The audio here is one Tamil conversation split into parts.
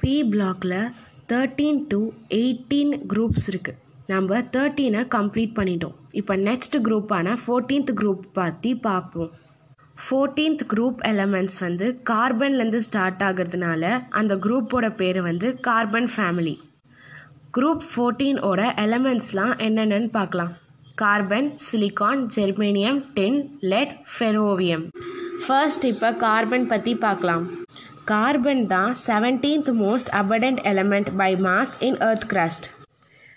பி பிளாக்ல தேர்ட்டீன் டு எயிட்டீன் குரூப்ஸ் இருக்குது நம்ம தேர்ட்டீனை கம்ப்ளீட் பண்ணிட்டோம். இப்போ நெக்ஸ்ட் குரூப்பான ஃபோர்டீன்த் குரூப் பற்றி பார்ப்போம் ஃபோர்டீன்த் குரூப் எலமெண்ட்ஸ் வந்து கார்பன்லேருந்து ஸ்டார்ட் ஆகிறதுனால அந்த குரூப்போட பேர் வந்து கார்பன் ஃபேமிலி குரூப் ஃபோர்டீனோட எலமெண்ட்ஸ்லாம் என்னென்னு பார்க்கலாம் carbon silicon germanium tin lead flerovium first இப்போ கார்பன் பற்றி பார்க்கலாம் கார்பன் தான் seventeenth most abundant element by mass in earth crust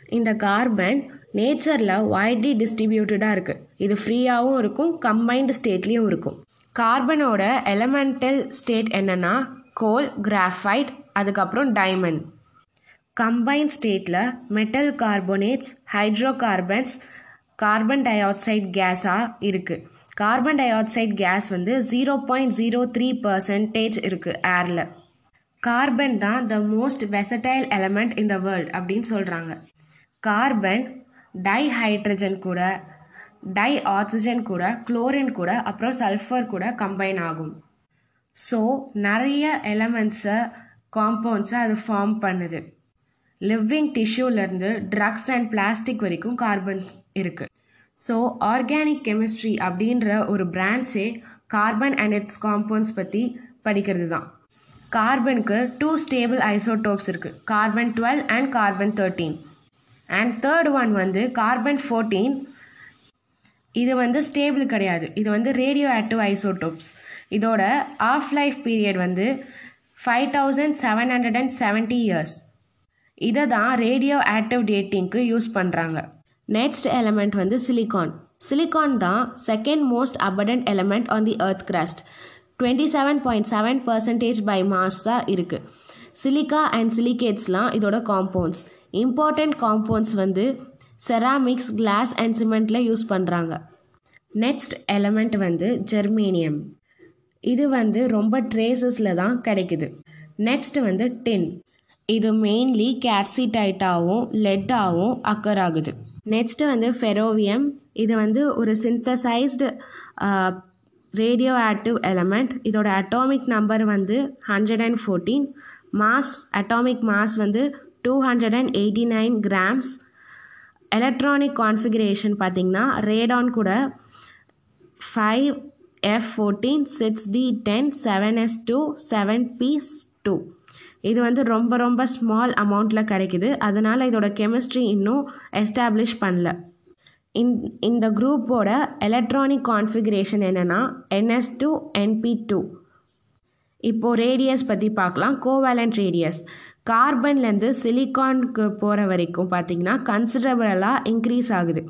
இந்த கார்பன் நேச்சரில் வைட்லி டிஸ்ட்ரிபியூட்டடாக இருக்குது இது ஃப்ரீயாகவும் இருக்கும் கம்பைன்டு ஸ்டேட்லேயும் இருக்கும். கார்பனோட எலமெண்டல் ஸ்டேட் என்னென்னா கோல் கிராஃபைட் அதுக்கப்புறம் டைமண்ட் கம்பைன் ஸ்டேட்டில் metal carbonates hydrocarbons carbon dioxide கேஸாக இருக்குது கார்பன் டை ஆக்சைடு கேஸ் வந்து zero point zero three percentage இருக்குது ஏரில் கார்பன் தான் the most versatile element in the world அப்படின்னு சொல்கிறாங்க கார்பன் டை ஹைட்ரஜன் கூட டை ஆக்சிஜன் கூட குளோரின் கூட அப்புறம் சல்ஃபர் கூட கம்பைன் ஆகும். ஸோ நிறைய எலமெண்ட்ஸை காம்பவுண்ட்ஸை அது ஃபார்ம் பண்ணுது. லிவிங் டிஷ்யூலேருந்து ட்ரக்ஸ் அண்ட் பிளாஸ்டிக் வரைக்கும் கார்பன்ஸ் இருக்குது ஸோ ஆர்கானிக் கெமிஸ்ட்ரி அப்படின்ற ஒரு பிரான்ச்சே கார்பன் அண்ட் இட்ஸ் காம்பவுண்ட்ஸ் பற்றி படிக்கிறது தான். கார்பனுக்கு டூ ஸ்டேபிள் ஐசோடோப்ஸ் இருக்குது carbon twelve and carbon thirteen and third one வந்து கார்பன் ஃபோர்டீன் இது வந்து ஸ்டேபிள் கிடையாது. இது வந்து ரேடியோ ஆக்டிவ் ஐசோடோப்ஸ் இதோட ஆஃப் லைஃப் பீரியட் வந்து five thousand seven hundred and seventy years இதை தான் ரேடியோ ஆக்டிவ் டேட்டிங்க்கு யூஸ் பண்ணுறாங்க நெக்ஸ்ட் எலமெண்ட் வந்து சிலிகான் சிலிகான் தான் second most abundant element on the earth crust twenty seven point seven percentage by மாஸாக இருக்குது சிலிக்கா அண்ட் சிலிகேட்ஸ்லாம் இதோட காம்பவுண்ட்ஸ் இம்பார்ட்டண்ட் காம்பவுண்ட்ஸ் வந்து செராமிக்ஸ் கிளாஸ் அண்ட் சிமெண்ட்டில் யூஸ் பண்ணுறாங்க நெக்ஸ்ட் எலமெண்ட் வந்து ஜெர்மேனியம் இது வந்து ரொம்ப ட்ரேசஸில் தான் கிடைக்குது. நெக்ஸ்ட் வந்து டின் இது மெயின்லி கேர்சிடைட்டாகவும் லெட்டாகவும் அக்கர் ஆகுது. நெக்ஸ்ட்டு வந்து ஃபெரோவியம் இது வந்து ஒரு சிந்தசைஸ்டு ரேடியோ ஆக்டிவ் எலமெண்ட் இதோட அட்டாமிக் நம்பர் வந்து hundred and fourteen mass atomic mass வந்து two hundred and eighty nine grams electronic configuration பார்த்திங்கன்னா ரேடான் கூட five f fourteen six d ten seven s two seven p's two இது வந்து ரொம்ப ரொம்ப ஸ்மால் அமௌண்ட்டில் கிடைக்குது. அதனால் இதோட கெமிஸ்ட்ரி இன்னும் எஸ்டாப்ளிஷ் பண்ணல. இந் இந்த குரூப்போட எலக்ட்ரானிக் கான்ஃபிகரேஷன் என்னென்னா n s two n p two இப்போது ரேடியஸ் பற்றி பார்க்கலாம். கோவேலண்ட் ரேடியஸ் கார்பன்லேருந்து சிலிக்கானுக்கு போகிற வரைக்கும் பார்த்திங்கன்னா கன்சிடரபிளாக இன்க்ரீஸ் ஆகுது.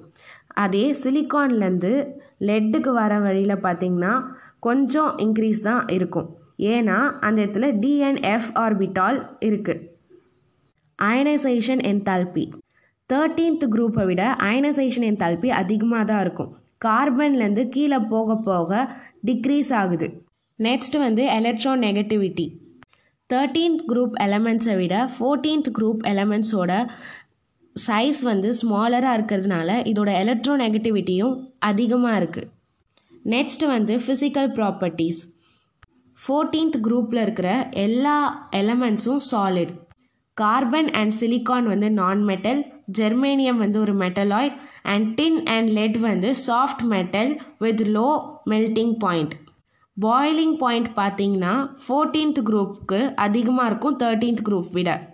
அதே சிலிக்கான்லேருந்து லெட்டுக்கு வர வழியில் பார்த்திங்கன்னா கொஞ்சம் இன்க்ரீஸ் தான் இருக்கும். ஏன்னா அந்த இடத்துல டிஎன்எஃப் ஆர்பிட்டால் இருக்குது அயனைசேஷன் என்தால்பி தேர்ட்டீன்த் குரூப்பை விட அயனைசேஷன் என்தால்பி அதிகமாக தான் இருக்கும் கார்பன்லேருந்து கீழே போக போக டிக்ரீஸ் ஆகுது. நெக்ஸ்ட் வந்து எலக்ட்ரோ நெகட்டிவிட்டி தேர்ட்டீன்த் குரூப் எலமெண்ட்ஸை விட ஃபோர்டீன்த் குரூப் எலமெண்ட்ஸோட சைஸ் வந்து ஸ்மாலராக இருக்கிறதுனால இதோட எலக்ட்ரோ நெகட்டிவிட்டியும் அதிகமாக இருக்குது நெக்ஸ்ட் வந்து ஃபிசிக்கல் ப்ராப்பர்ட்டிஸ் ஃபோர்டீன்த் குரூப்பில் இருக்கிற எல்லா எலமெண்ட்ஸும் சாலிட் கார்பன் அண்ட் சிலிக்கான் வந்து நான் மெட்டல் ஜெர்மேனியம் வந்து ஒரு metalloid and tin and lead வந்து soft metal with low melting point boiling point பார்த்தீங்கன்னா ஃபோர்டீன்த் குரூப்புக்கு அதிகமாக இருக்கும் தேர்ட்டீன்த் குரூப் விட.